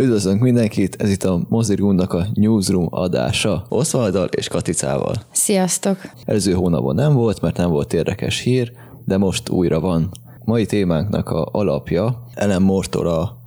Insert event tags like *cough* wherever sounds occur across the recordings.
Üdvözlünk mindenkit, ez itt a Mozirgundnak a Newsroom adása Oszvaldal és Katicával. Sziasztok! Előző hónapban nem volt, mert nem volt érdekes hír, de most újra van. Mai témánknak a alapja Ellen Mortor a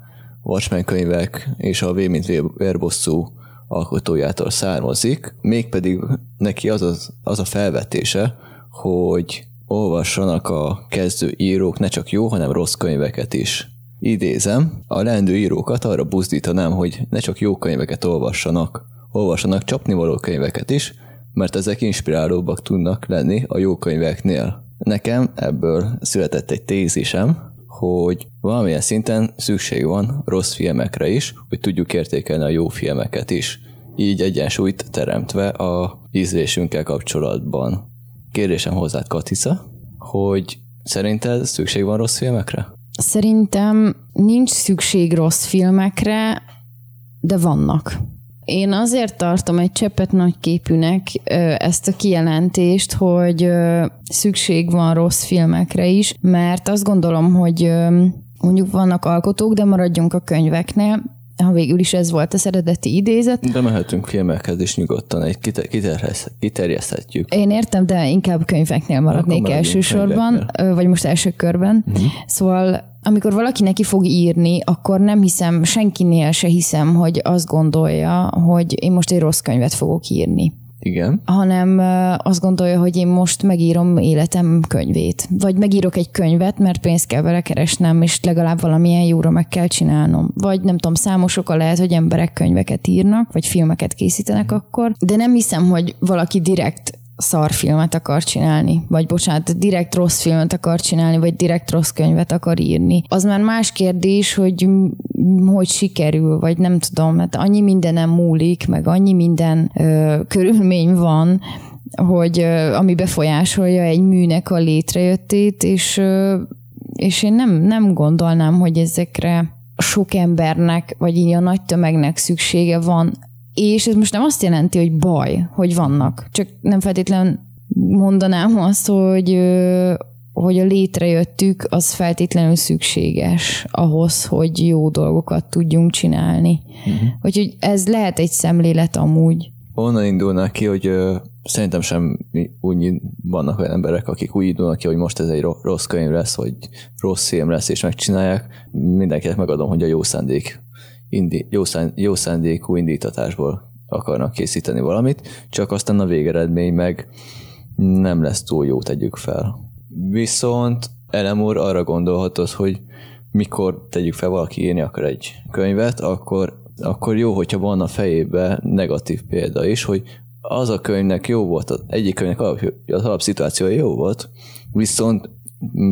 Watchmen könyvek és a V mint vérbosszú alkotójától származik, mégpedig neki az, az, az a felvetése, hogy olvassanak a kezdő írók ne csak jó, hanem rossz könyveket is. Idézem, a leendő írókat arra buzdítanám, hogy ne csak jó könyveket olvassanak, olvassanak csapnivaló könyveket is, mert ezek inspirálóbbak tudnak lenni a jó könyveknél. Nekem ebből született egy tézisem, hogy valamilyen szinten szükség van rossz filmekre is, hogy tudjuk értékelni a jó filmeket is, így egyensúlyt teremtve a ízlésünkkel kapcsolatban. Kérdésem hozzád, Katica, hogy szerinted szükség van rossz filmekre? Szerintem nincs szükség rossz filmekre, de vannak. Én azért tartom egy cseppet nagy képűnek ezt a kijelentést, hogy szükség van rossz filmekre is, mert azt gondolom, hogy mondjuk vannak alkotók, de maradjunk a könyveknél, ha végül is ez volt az eredeti idézet. De mehetünk filmekhez is nyugodtan, egy kiterjeszthetjük. Én értem, de inkább könyveknél maradnék elsősorban, vagy most első körben. Uh-huh. Szóval amikor valaki neki fog írni, akkor nem hiszem, senkinél se hiszem, hogy azt gondolja, hogy én most egy rossz könyvet fogok írni. Igen. Hanem azt gondolja, hogy én most megírom életem könyvét. Vagy megírok egy könyvet, mert pénzt kell vele keresnem, és legalább valamilyen jóra meg kell csinálnom. Vagy nem tudom, számos oka lehet, hogy emberek könyveket írnak, vagy filmeket készítenek akkor, de nem hiszem, hogy valaki direkt szarfilmet akar csinálni, vagy bocsánat, direkt rossz filmet akar csinálni, vagy direkt rossz könyvet akar írni. Az már más kérdés, hogy hogy sikerül, vagy nem tudom, mert annyi mindenem múlik, meg annyi minden ö, körülmény van, hogy ö, ami befolyásolja egy műnek a létrejöttét, és, ö, és én nem, nem gondolnám, hogy ezekre sok embernek, vagy így a nagy tömegnek szüksége van és ez most nem azt jelenti, hogy baj, hogy vannak. Csak nem feltétlenül mondanám azt, hogy, hogy a létrejöttük, az feltétlenül szükséges ahhoz, hogy jó dolgokat tudjunk csinálni. Uh-huh. Úgyhogy ez lehet egy szemlélet amúgy. Onnan indulnak ki, hogy ö, szerintem sem úgy vannak olyan emberek, akik úgy indulnak ki, hogy most ez egy rossz könyv lesz, vagy rossz film lesz, és megcsinálják. Mindenkinek megadom, hogy a jó szándék indi, jó, szánd, jó szándékú indítatásból akarnak készíteni valamit, csak aztán a végeredmény meg nem lesz túl jó, tegyük fel. Viszont Elemur arra gondolhatod, hogy mikor tegyük fel valaki írni akar egy könyvet, akkor, akkor jó, hogyha van a fejében negatív példa is, hogy az a könyvnek jó volt, az egyik könyvnek az alapszituációja jó volt, viszont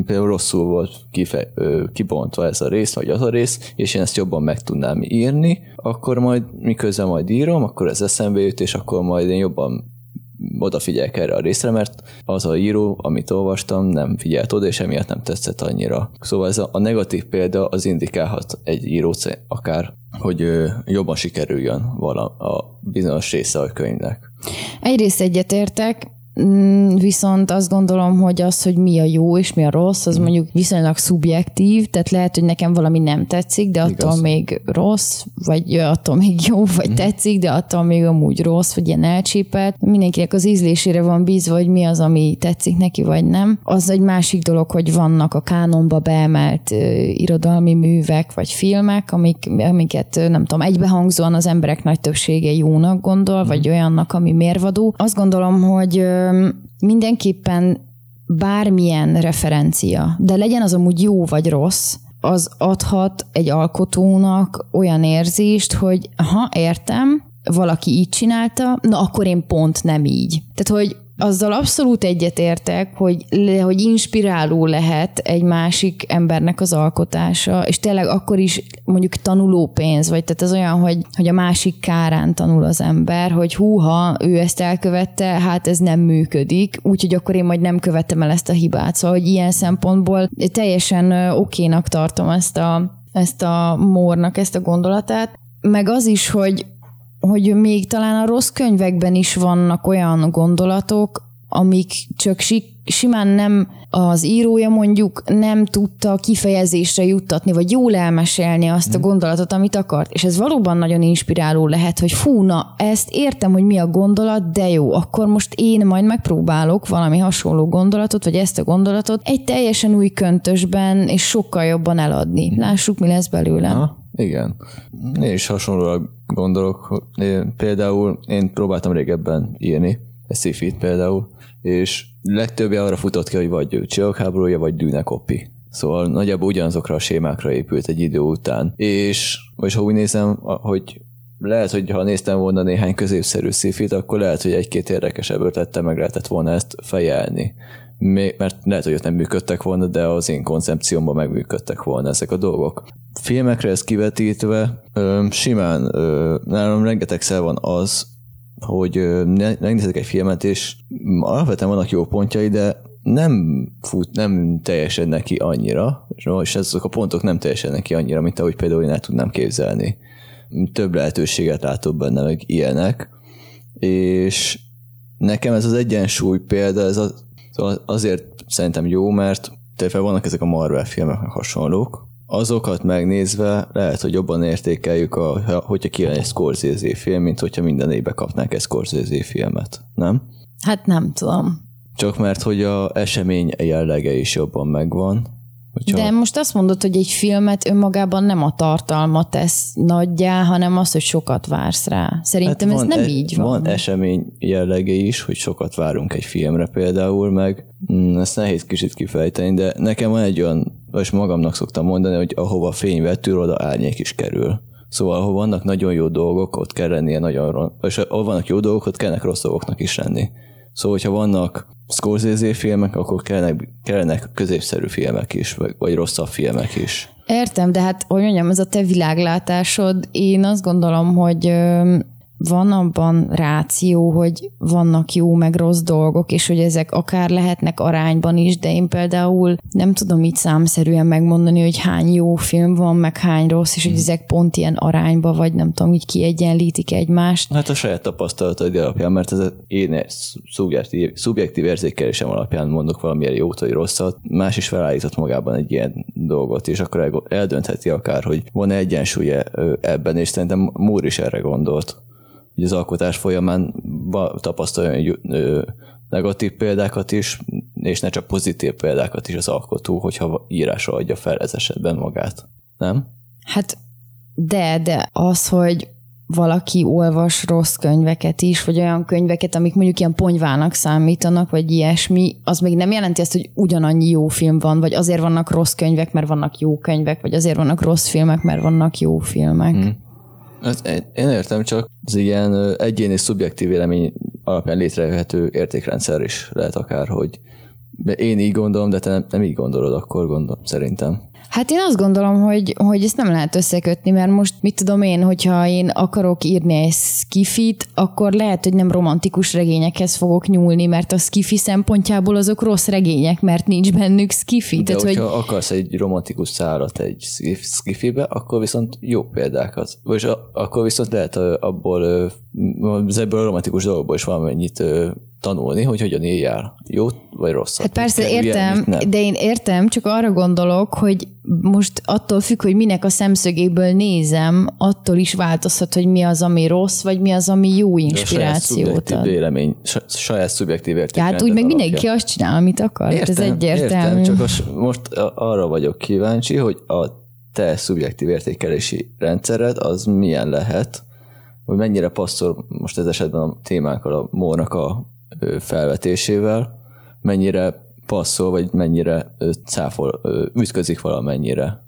például rosszul volt kife, kibontva ez a rész, vagy az a rész, és én ezt jobban meg tudnám írni, akkor majd miközben majd írom, akkor ez eszembe jut, és akkor majd én jobban odafigyelek erre a részre, mert az a író, amit olvastam, nem figyelt oda, és emiatt nem tetszett annyira. Szóval ez a, a negatív példa az indikálhat egy író akár, hogy ö, jobban sikerüljön vala a bizonyos része a könyvnek. Egyrészt egyetértek, viszont azt gondolom, hogy az, hogy mi a jó és mi a rossz, az mm. mondjuk viszonylag szubjektív, tehát lehet, hogy nekem valami nem tetszik, de attól Igaz. még rossz, vagy attól még jó, vagy mm. tetszik, de attól még amúgy rossz, vagy ilyen elcsípelt. Mindenkinek az ízlésére van bízva, hogy mi az, ami tetszik neki, vagy nem. Az egy másik dolog, hogy vannak a kánonba beemelt uh, irodalmi művek, vagy filmek, amik, amiket nem tudom, egybehangzóan az emberek nagy többsége jónak gondol, mm. vagy olyannak, ami mérvadó. Azt gondolom, hogy mindenképpen bármilyen referencia, de legyen az amúgy jó vagy rossz, az adhat egy alkotónak olyan érzést, hogy ha értem, valaki így csinálta, na akkor én pont nem így. Tehát, hogy azzal abszolút egyetértek, hogy, hogy inspiráló lehet egy másik embernek az alkotása, és tényleg akkor is mondjuk tanuló pénz, vagy tehát ez olyan, hogy, hogy a másik kárán tanul az ember, hogy húha, ő ezt elkövette, hát ez nem működik, úgyhogy akkor én majd nem követem el ezt a hibát. Szóval, hogy ilyen szempontból teljesen okénak tartom ezt a, ezt a mornak, ezt a gondolatát, meg az is, hogy hogy még talán a rossz könyvekben is vannak olyan gondolatok, amik csak simán nem az írója mondjuk nem tudta kifejezésre juttatni, vagy jól elmesélni azt a hmm. gondolatot, amit akart. És ez valóban nagyon inspiráló lehet, hogy fú, na, ezt értem, hogy mi a gondolat, de jó, akkor most én majd megpróbálok valami hasonló gondolatot, vagy ezt a gondolatot egy teljesen új köntösben, és sokkal jobban eladni. Lássuk, mi lesz belőle. Ha, igen. Én is hasonlóan gondolok. Én, például én próbáltam régebben írni, egy szifit például, és legtöbbje arra futott ki, hogy vagy csillagháborúja, vagy dűnekopi. Szóval nagyjából ugyanazokra a sémákra épült egy idő után. És, és ha úgy nézem, hogy lehet, hogy ha néztem volna néhány középszerű szifit, akkor lehet, hogy egy-két érdekesebb ötlettel meg lehetett volna ezt fejelni. Mert lehet, hogy ott nem működtek volna, de az én koncepciómban megműködtek volna ezek a dolgok. Filmekre ez kivetítve, simán nálam rengetegszer van az, hogy megnézek egy filmet, és alapvetően vannak jó pontjai, de nem fut, nem teljesen neki annyira, és ezek a pontok nem teljesen neki annyira, mint ahogy például én el tudnám képzelni. Több lehetőséget látok benne, meg ilyenek, és nekem ez az egyensúly példa, ez szóval azért szerintem jó, mert tényleg vannak ezek a Marvel filmek hasonlók, azokat megnézve lehet, hogy jobban értékeljük, a, hogyha kijön egy Scorsese film, mint hogyha minden évben kapnánk egy Scorsese filmet, nem? Hát nem tudom. Csak mert, hogy a esemény jellege is jobban megvan. Hogyha... De most azt mondod, hogy egy filmet önmagában nem a tartalma tesz nagyjá, hanem az, hogy sokat vársz rá. Szerintem hát ez nem e- így van. Van esemény jellege is, hogy sokat várunk egy filmre például, meg mm, ezt nehéz kicsit kifejteni, de nekem van egy olyan és magamnak szoktam mondani, hogy ahova fény vetül, oda árnyék is kerül. Szóval, ahol vannak nagyon jó dolgok, ott kell lennie nagyon rossz, és ahol vannak jó dolgok, ott kellnek rossz dolgoknak is lenni. Szóval, hogyha vannak Scorsese filmek, akkor kellenek, kellenek középszerű filmek is, vagy, vagy rosszabb filmek is. Értem, de hát, hogy mondjam, ez a te világlátásod, én azt gondolom, hogy van abban ráció, hogy vannak jó meg rossz dolgok, és hogy ezek akár lehetnek arányban is, de én például nem tudom így számszerűen megmondani, hogy hány jó film van, meg hány rossz, és hogy hmm. ezek pont ilyen arányba, vagy nem tudom, így kiegyenlítik egymást. Hát a saját tapasztalataid alapján, mert ez én szubjektív, szubjektív érzékelésem alapján mondok valamilyen jót vagy rosszat, más is felállított magában egy ilyen dolgot, és akkor eldöntheti akár, hogy van-e egyensúly ebben, és szerintem Múr is erre gondolt hogy az alkotás folyamán tapasztaljon negatív példákat is, és ne csak pozitív példákat is az alkotó, hogyha írásra adja fel ez esetben magát. Nem? Hát de, de az, hogy valaki olvas rossz könyveket is, vagy olyan könyveket, amik mondjuk ilyen ponyvának számítanak, vagy ilyesmi, az még nem jelenti azt, hogy ugyanannyi jó film van, vagy azért vannak rossz könyvek, mert vannak jó könyvek, vagy azért vannak rossz filmek, mert vannak jó filmek. Hmm. Ez, én értem, csak az ilyen egyéni szubjektív vélemény alapján létrejöhető értékrendszer is lehet akár, hogy én így gondolom, de te nem, nem így gondolod, akkor gondolom, szerintem. Hát én azt gondolom, hogy, hogy ezt nem lehet összekötni, mert most mit tudom én, hogyha én akarok írni egy skifit, akkor lehet, hogy nem romantikus regényekhez fogok nyúlni, mert a skifi szempontjából azok rossz regények, mert nincs bennük skifi. De Tehát, hogyha hogy... akarsz egy romantikus szárat egy skifibe, akkor viszont jó példákat. Vagy akkor viszont lehet abból, ebből a romantikus dolgokból is valamennyit tanulni, hogy hogyan éljál. Jó vagy rossz. Hát persze értem, de én értem, csak arra gondolok, hogy most attól függ, hogy minek a szemszögéből nézem, attól is változhat, hogy mi az, ami rossz, vagy mi az, ami jó inspirációt ad. vélemény, saját szubjektív érték. Hát úgy meg mindenki azt csinál, amit akar. Értem, ez egyértelmű. Értem, csak most arra vagyok kíváncsi, hogy a te szubjektív értékelési rendszered az milyen lehet, hogy mennyire passzol most ez esetben a témánkkal a Mórnak a felvetésével, mennyire passzol, vagy mennyire cáfol, ütközik valamennyire.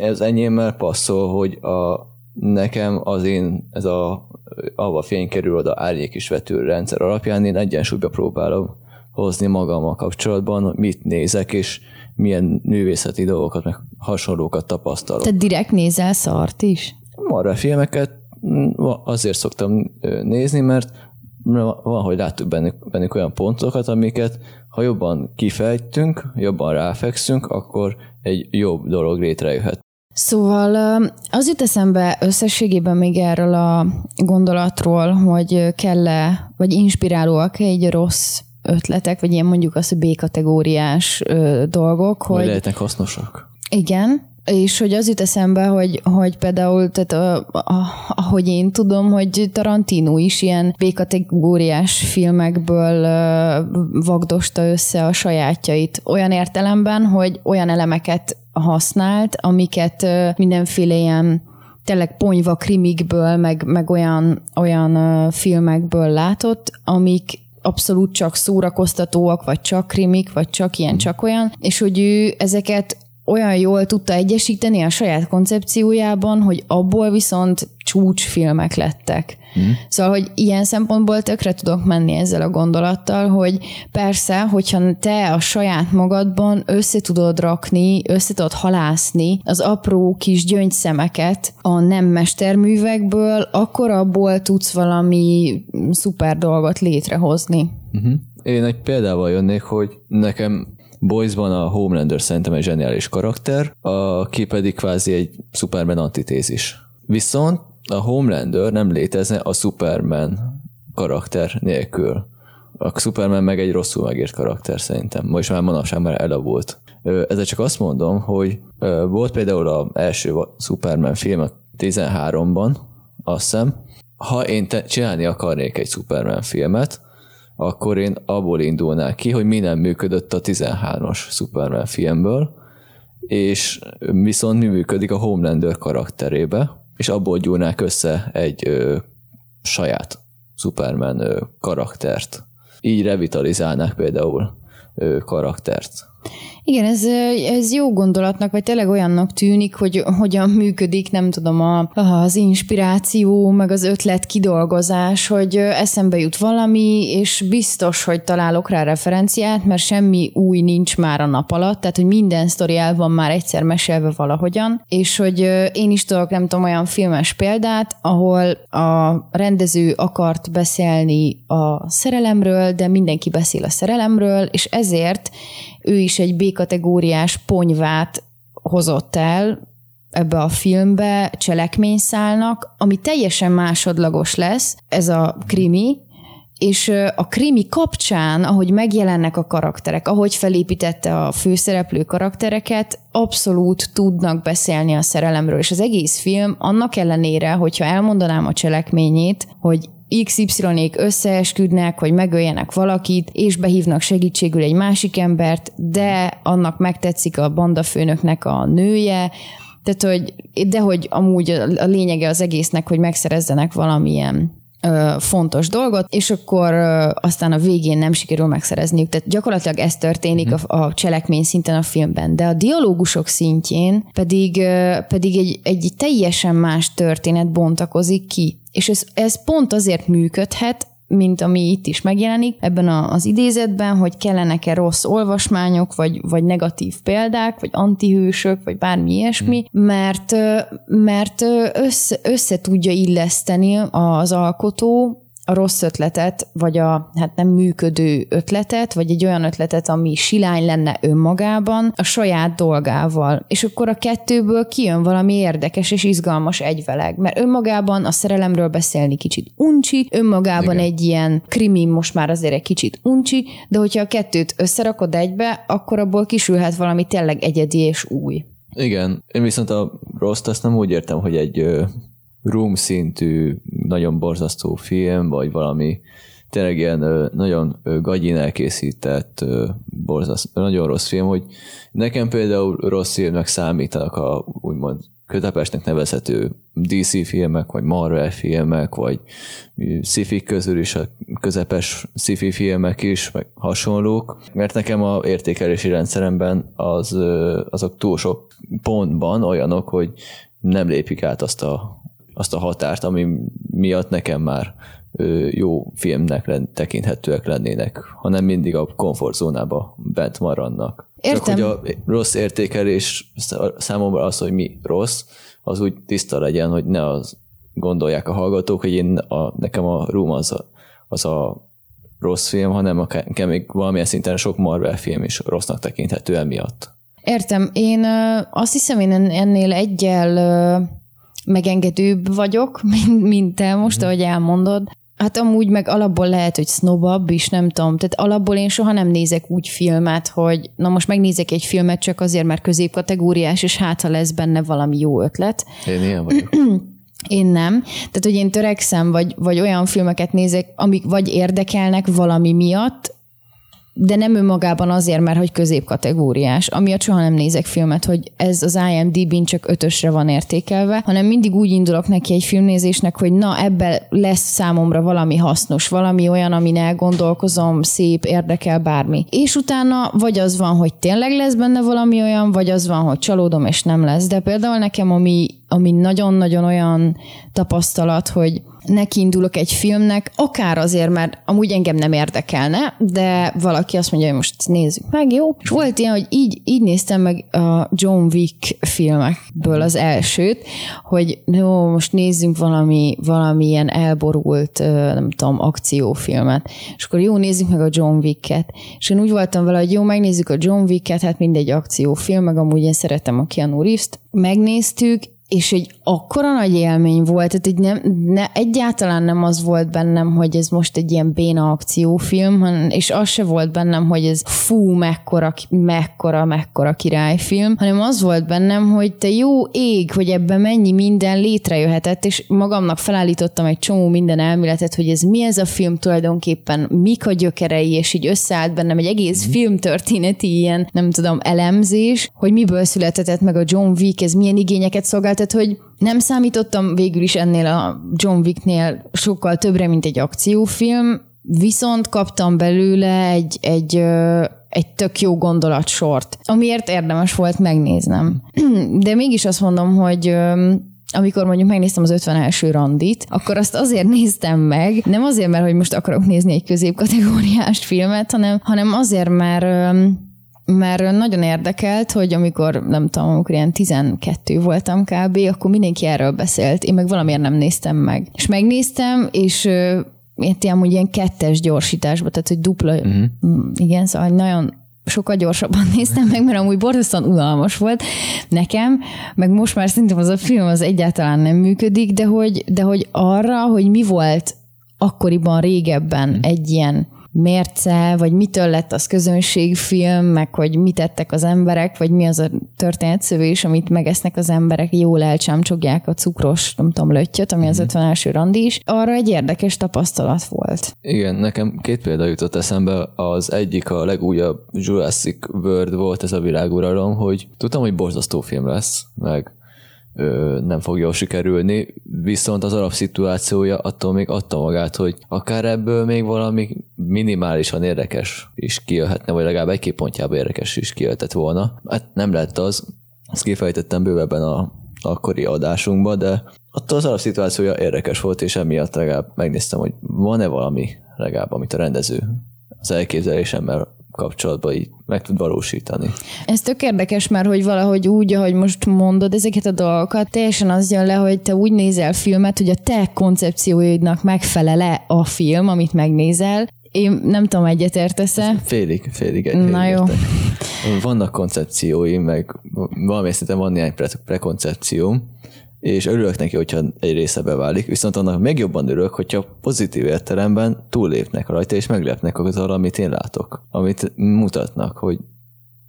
Ez enyémmel passzol, hogy a, nekem az én, ez a, ahova fény kerül oda árnyék is vető rendszer alapján én egyensúlyba próbálom hozni magammal kapcsolatban, hogy mit nézek, és milyen művészeti dolgokat, meg hasonlókat tapasztalok. Te direkt nézel szart is? Marra filmeket azért szoktam nézni, mert van, hogy láttuk bennük, bennük olyan pontokat, amiket ha jobban kifejtünk, jobban ráfekszünk, akkor egy jobb dolog létrejöhet. Szóval az jut eszembe összességében még erről a gondolatról, hogy kell-e, vagy inspirálóak egy rossz ötletek, vagy ilyen mondjuk az, hogy B-kategóriás dolgok. Hogy, hogy lehetnek hasznosak. Igen, és hogy az jut eszembe, hogy, hogy például, tehát ahogy én tudom, hogy Tarantino is ilyen B-kategóriás filmekből vagdosta össze a sajátjait. Olyan értelemben, hogy olyan elemeket használt, amiket mindenféle ilyen tényleg ponyva krimikből, meg, meg olyan, olyan filmekből látott, amik abszolút csak szórakoztatóak, vagy csak krimik, vagy csak ilyen, csak olyan, és hogy ő ezeket olyan jól tudta egyesíteni a saját koncepciójában, hogy abból viszont csúcsfilmek lettek. Mm. Szóval, hogy ilyen szempontból tökre tudok menni ezzel a gondolattal, hogy persze, hogyha te a saját magadban össze tudod rakni, össze tudod halászni az apró kis gyöngyszemeket a nem mesterművekből, akkor abból tudsz valami szuper dolgot létrehozni. Uh-huh. Én egy példával jönnék, hogy nekem Boysban a Homelander szerintem egy zseniális karakter, aki pedig kvázi egy Superman antitézis. Viszont a Homelander nem létezne a Superman karakter nélkül. A Superman meg egy rosszul megírt karakter szerintem. Most már manapság már elavult. Ezzel csak azt mondom, hogy volt például az első Superman film a 13-ban, azt hiszem, ha én te, csinálni akarnék egy Superman filmet, akkor én abból indulnák ki, hogy mi nem működött a 13-as Superman filmből, és viszont mi működik a Homelander karakterébe, és abból gyúrnák össze egy ö, saját Superman ö, karaktert. Így revitalizálnák például ö, karaktert. Igen, ez, ez jó gondolatnak, vagy tényleg olyannak tűnik, hogy hogyan működik, nem tudom, a, az inspiráció, meg az ötlet kidolgozás, hogy eszembe jut valami, és biztos, hogy találok rá referenciát, mert semmi új nincs már a nap alatt, tehát, hogy minden sztori el van már egyszer mesélve valahogyan, és hogy én is tudok, nem tudom, olyan filmes példát, ahol a rendező akart beszélni a szerelemről, de mindenki beszél a szerelemről, és ezért ő is egy B-kategóriás ponyvát hozott el ebbe a filmbe cselekményszálnak, ami teljesen másodlagos lesz, ez a krimi, és a krimi kapcsán, ahogy megjelennek a karakterek, ahogy felépítette a főszereplő karaktereket, abszolút tudnak beszélni a szerelemről, és az egész film annak ellenére, hogyha elmondanám a cselekményét, hogy XY-ék összeesküdnek, hogy megöljenek valakit, és behívnak segítségül egy másik embert, de annak megtetszik a bandafőnöknek a nője, tehát, hogy, de hogy amúgy a lényege az egésznek, hogy megszerezzenek valamilyen fontos dolgot, és akkor aztán a végén nem sikerül megszerezniük. Tehát gyakorlatilag ez történik uh-huh. a, a cselekmény szinten a filmben, de a dialógusok szintjén pedig, pedig egy, egy teljesen más történet bontakozik ki. És ez, ez pont azért működhet, mint ami itt is megjelenik ebben a, az idézetben, hogy kellenek-e rossz olvasmányok, vagy, vagy negatív példák, vagy antihősök, vagy bármi ilyesmi, hmm. mert, mert össze, össze tudja illeszteni az alkotó a rossz ötletet, vagy a hát nem működő ötletet, vagy egy olyan ötletet, ami silány lenne önmagában, a saját dolgával. És akkor a kettőből kijön valami érdekes és izgalmas egyveleg, mert önmagában a szerelemről beszélni kicsit uncsi, önmagában Igen. egy ilyen krimi most már azért egy kicsit uncsi, de hogyha a kettőt összerakod egybe, akkor abból kisülhet valami tényleg egyedi és új. Igen, én viszont a rossz azt nem úgy értem, hogy egy room szintű, nagyon borzasztó film, vagy valami tényleg ilyen nagyon gagyin elkészített, borzasztó, nagyon rossz film, hogy nekem például rossz filmnek számítanak a úgymond közepesnek nevezhető DC filmek, vagy Marvel filmek, vagy sci közül is a közepes sci filmek is, meg hasonlók, mert nekem a értékelési rendszeremben az, azok túl sok pontban olyanok, hogy nem lépik át azt a azt a határt, ami miatt nekem már jó filmnek tekinthetőek lennének, hanem mindig a komfortzónába bent maradnak. Értem. Csak hogy a rossz értékelés számomra az, hogy mi rossz, az úgy tiszta legyen, hogy ne az gondolják a hallgatók, hogy én a, nekem a Room az a, az a rossz film, hanem a, még valamilyen szinten sok Marvel film is rossznak tekinthető emiatt. Értem. Én azt hiszem, én ennél egyel megengedőbb vagyok, *laughs* mint, mint te most, mm. ahogy elmondod. Hát amúgy meg alapból lehet, hogy snobabb is, nem tudom. Tehát alapból én soha nem nézek úgy filmet, hogy na most megnézek egy filmet csak azért, mert középkategóriás, és hát ha lesz benne valami jó ötlet. Én ilyen vagyok. *clears throat* Én nem. Tehát, hogy én törekszem, vagy, vagy olyan filmeket nézek, amik vagy érdekelnek valami miatt, de nem önmagában azért, mert hogy középkategóriás. Amiatt soha nem nézek filmet, hogy ez az IMDb-n csak ötösre van értékelve, hanem mindig úgy indulok neki egy filmnézésnek, hogy na, ebben lesz számomra valami hasznos, valami olyan, amin elgondolkozom, szép, érdekel bármi. És utána vagy az van, hogy tényleg lesz benne valami olyan, vagy az van, hogy csalódom, és nem lesz. De például nekem, ami, ami nagyon-nagyon olyan tapasztalat, hogy nekiindulok egy filmnek, akár azért, mert amúgy engem nem érdekelne, de valaki azt mondja, hogy most nézzük meg, jó? És volt ilyen, hogy így, így néztem meg a John Wick filmekből az elsőt, hogy jó, most nézzünk valami, valami ilyen elborult, nem tudom, akciófilmet. És akkor jó, nézzük meg a John Wick-et. És én úgy voltam vele, hogy jó, megnézzük a John Wick-et, hát mindegy akciófilm, meg amúgy én szeretem a Keanu Reeves-t. Megnéztük, és egy akkora nagy élmény volt, tehát egy nem, ne, egyáltalán nem az volt bennem, hogy ez most egy ilyen béna akciófilm, hanem, és az se volt bennem, hogy ez fú, mekkora, mekkora, mekkora királyfilm, hanem az volt bennem, hogy te jó ég, hogy ebben mennyi minden létrejöhetett, és magamnak felállítottam egy csomó minden elméletet, hogy ez mi ez a film tulajdonképpen, mik a gyökerei, és így összeállt bennem egy egész mm. filmtörténeti ilyen, nem tudom, elemzés, hogy miből született meg a John Wick, ez milyen igényeket szolgált, tehát hogy nem számítottam végül is ennél a John Wicknél sokkal többre, mint egy akciófilm, viszont kaptam belőle egy, egy, egy tök jó gondolatsort, amiért érdemes volt megnéznem. *clears throat* De mégis azt mondom, hogy amikor mondjuk megnéztem az 51. randit, akkor azt azért *laughs* néztem meg, nem azért, mert hogy most akarok nézni egy középkategóriás filmet, hanem, hanem azért, mert mert nagyon érdekelt, hogy amikor, nem tudom, amikor ilyen 12 voltam kb., akkor mindenki erről beszélt, én meg valamiért nem néztem meg. És megnéztem, és itt ilyen, ilyen kettes gyorsításba, tehát hogy dupla, uh-huh. igen, szóval nagyon sokkal gyorsabban *laughs* néztem meg, mert amúgy borzasztóan unalmas volt nekem, meg most már szerintem az a film az egyáltalán nem működik, de hogy, de hogy arra, hogy mi volt akkoriban régebben mhm. egy ilyen mérce, vagy mitől lett az közönségfilm, meg hogy mit tettek az emberek, vagy mi az a történetszövés, amit megesznek az emberek, jól elcsámcsogják a cukros, nem tudom, löttyöt, ami az 50 mhm. első randi is. Arra egy érdekes tapasztalat volt. Igen, nekem két példa jutott eszembe. Az egyik a legújabb Jurassic World volt, ez a világuralom, hogy tudtam, hogy borzasztó film lesz, meg nem fog jól sikerülni, viszont az alapszituációja attól még adta magát, hogy akár ebből még valami minimálisan érdekes is kijöhetne, vagy legalább egy-két pontjában érdekes is kijöhetett volna. Hát nem lett az, ezt kifejtettem bővebben a akkori adásunkban, de attól az alapszituációja érdekes volt, és emiatt legalább megnéztem, hogy van-e valami legalább, amit a rendező az elképzelésemmel kapcsolatban így meg tud valósítani. Ez tök érdekes, mert hogy valahogy úgy, ahogy most mondod ezeket a dolgokat, teljesen az jön le, hogy te úgy nézel filmet, hogy a te koncepcióidnak megfelele a film, amit megnézel, én nem tudom, egyetértesz-e? Félig, félig. Egy, Na jó. Vannak koncepcióim, meg valami szinten van néhány pre- prekoncepcióm, és örülök neki, hogyha egy része beválik, viszont annak még jobban örülök, hogyha pozitív értelemben túllépnek rajta, és meglepnek az arra, amit én látok, amit mutatnak, hogy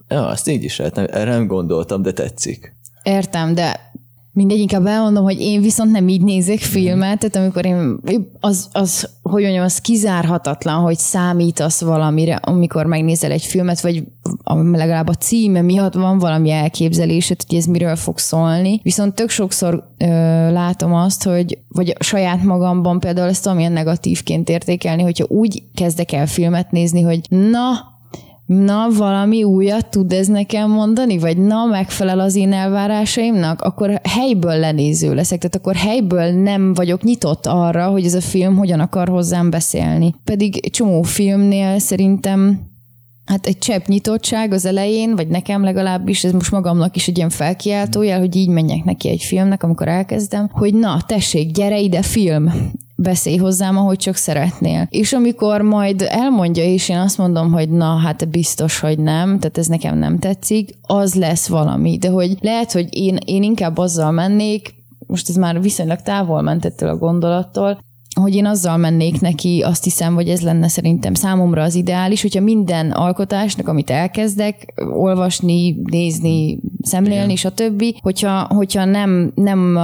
ja, azt így is lehet, erre nem gondoltam, de tetszik. Értem, de Mindegy, inkább elmondom, hogy én viszont nem így nézek filmet, tehát amikor én, az, az, hogy mondjam, az kizárhatatlan, hogy számítasz valamire, amikor megnézel egy filmet, vagy legalább a címe miatt van valami elképzelésed, hogy ez miről fog szólni. Viszont tök sokszor ö, látom azt, hogy vagy saját magamban például ezt tudom ilyen negatívként értékelni, hogyha úgy kezdek el filmet nézni, hogy na, na, valami újat tud ez nekem mondani, vagy na, megfelel az én elvárásaimnak, akkor helyből lenéző leszek, tehát akkor helyből nem vagyok nyitott arra, hogy ez a film hogyan akar hozzám beszélni. Pedig csomó filmnél szerintem Hát egy csepp nyitottság az elején, vagy nekem legalábbis, ez most magamnak is egy ilyen felkiáltójel, hogy így menjek neki egy filmnek, amikor elkezdem, hogy na, tessék, gyere ide film, beszélj hozzám, ahogy csak szeretnél. És amikor majd elmondja, és én azt mondom, hogy na, hát biztos, hogy nem, tehát ez nekem nem tetszik, az lesz valami. De hogy lehet, hogy én, én inkább azzal mennék, most ez már viszonylag távol ment ettől a gondolattól, hogy én azzal mennék neki, azt hiszem, hogy ez lenne szerintem számomra az ideális, hogyha minden alkotásnak, amit elkezdek, olvasni, nézni, szemlélni, Igen. stb., hogyha, hogyha nem, nem,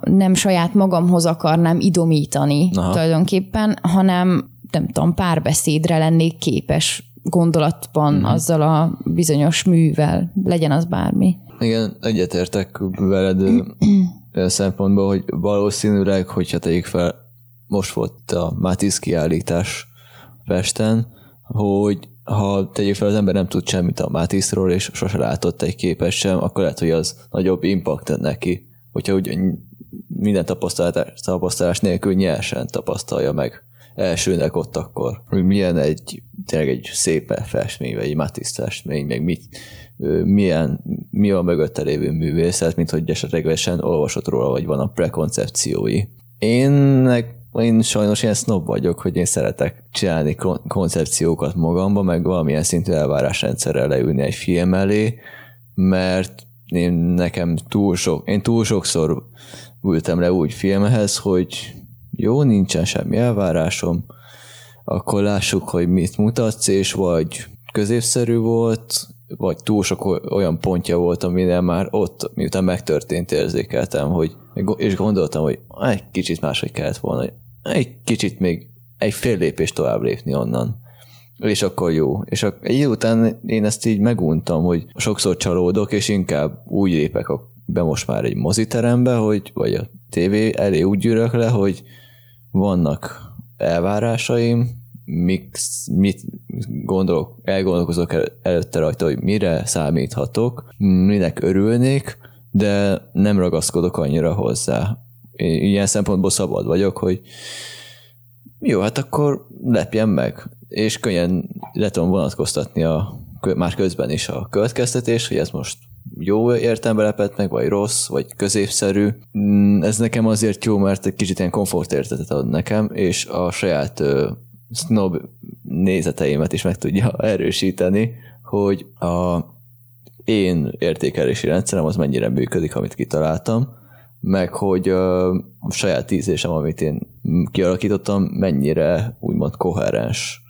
nem saját magamhoz akarnám idomítani Aha. tulajdonképpen, hanem nem tudom, párbeszédre lennék képes gondolatban uh-huh. azzal a bizonyos művel, legyen az bármi. Igen, egyetértek veled *clears throat* szempontból, hogy valószínűleg, hogyha tegyük fel, most volt a Mátisz kiállítás Pesten, hogy ha tegyük fel, az ember nem tud semmit a Mátiszról, és sose látott egy képet sem, akkor lehet, hogy az nagyobb impact neki, hogyha úgy minden tapasztalás, tapasztalás nélkül nyersen tapasztalja meg elsőnek ott akkor, hogy milyen egy, tényleg egy szép festmény, vagy egy Matisse festmény, meg mit, milyen, mi a mögötte lévő művészet, mint hogy esetlegesen olvasott róla, vagy van a prekoncepciói. Én, én sajnos ilyen snob vagyok, hogy én szeretek csinálni kon- koncepciókat magamba, meg valamilyen szintű elvárásrendszerrel leülni egy film elé, mert én nekem túl sok, én túl sokszor ültem le úgy filmhez, hogy jó, nincsen semmi elvárásom, akkor lássuk, hogy mit mutatsz, és vagy középszerű volt, vagy túl sok olyan pontja volt, amire már ott, miután megtörtént, érzékeltem, hogy, és gondoltam, hogy egy kicsit máshogy kellett volna, egy kicsit még egy fél lépést tovább lépni onnan. És akkor jó. És egy idő után én ezt így meguntam, hogy sokszor csalódok, és inkább úgy lépek be most már egy moziterembe, hogy, vagy a tévé elé úgy gyűrök le, hogy vannak elvárásaim, mix, mit gondolok, elgondolkozok el, előtte rajta, hogy mire számíthatok, minek örülnék, de nem ragaszkodok annyira hozzá. Én ilyen szempontból szabad vagyok, hogy jó, hát akkor lepjen meg, és könnyen le tudom vonatkoztatni a, már közben is a következtetés, hogy ez most jó értelembe lepett meg, vagy rossz, vagy középszerű. Mm, ez nekem azért jó, mert egy kicsit ilyen komfortérzetet ad nekem, és a saját snob nézeteimet is meg tudja erősíteni, hogy a én értékelési rendszerem az mennyire működik, amit kitaláltam, meg hogy a saját ízésem, amit én kialakítottam, mennyire úgymond koherens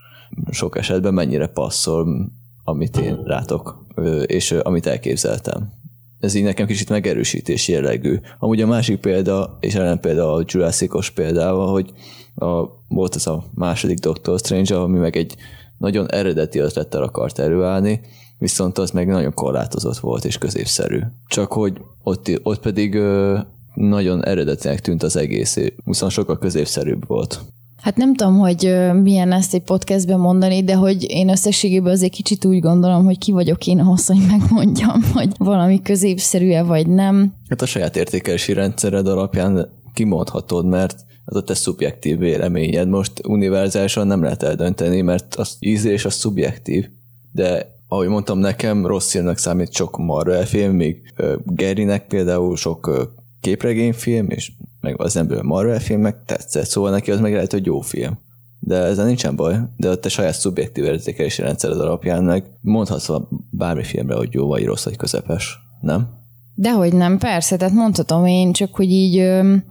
sok esetben, mennyire passzol, amit én rátok és amit elképzeltem. Ez így nekem kicsit megerősítés jellegű. Amúgy a másik példa, és ellen példa a Jurassicos példával, hogy a, volt ez a második Doctor Strange, ami meg egy nagyon eredeti ötlettel akart előállni, viszont az meg nagyon korlátozott volt és középszerű. Csak hogy ott, ott pedig ö, nagyon eredetinek tűnt az egész, viszont sokkal középszerűbb volt. Hát nem tudom, hogy milyen ezt egy podcastben mondani, de hogy én összességében azért kicsit úgy gondolom, hogy ki vagyok én ahhoz, hogy megmondjam, *laughs* hogy valami középszerű-e vagy nem. Hát a saját értékelési rendszered alapján kimondhatod, mert az a te szubjektív véleményed. Most univerzálisan nem lehet eldönteni, mert az ízlés az szubjektív. De ahogy mondtam, nekem rossz filmnek számít sok Marvel film, még Gerinek például sok képregényfilm, és meg az ebből Marvel filmek tetszett, szóval neki az meg lehet, hogy jó film. De ezzel nincsen baj, de a te saját szubjektív érzékelési rendszered alapján meg mondhatsz bármi filmre, hogy jó vagy rossz vagy közepes, nem? Dehogy nem, persze, tehát mondhatom én, csak hogy így...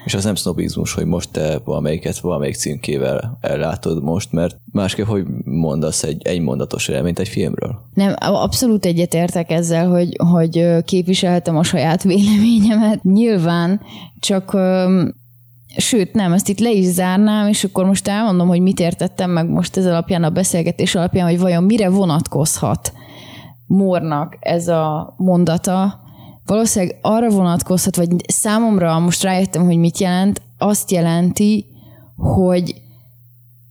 És az nem sznobizmus, hogy most te valamelyiket valamelyik címkével ellátod most, mert másképp, hogy mondasz egy egymondatos élményt egy filmről? Nem, abszolút egyetértek ezzel, hogy, hogy képviselhetem a saját véleményemet. Nyilván, csak Sőt, nem, ezt itt le is zárnám, és akkor most elmondom, hogy mit értettem meg most ez alapján, a beszélgetés alapján, hogy vajon mire vonatkozhat Mornak ez a mondata, valószínűleg arra vonatkozhat, vagy számomra most rájöttem, hogy mit jelent, azt jelenti, hogy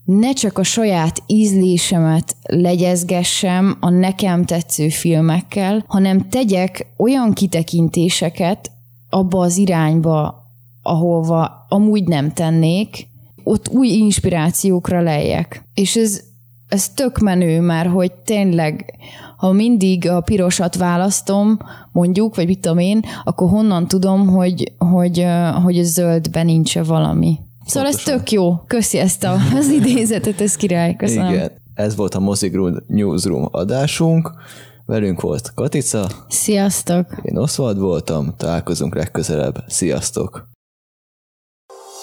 ne csak a saját ízlésemet legyezgessem a nekem tetsző filmekkel, hanem tegyek olyan kitekintéseket abba az irányba, ahova amúgy nem tennék, ott új inspirációkra lejjek. És ez, ez tök menő, mert hogy tényleg ha mindig a pirosat választom, mondjuk, vagy mit tudom én, akkor honnan tudom, hogy, hogy, hogy a zöldben nincs -e valami. Szóval Pontosan. ez tök jó. Köszi ezt a, *laughs* az idézetet, ez király. Köszönöm. Igen, ez volt a Mozigrum Newsroom adásunk. Velünk volt Katica. Sziasztok. Én Oswald voltam, találkozunk legközelebb. Sziasztok.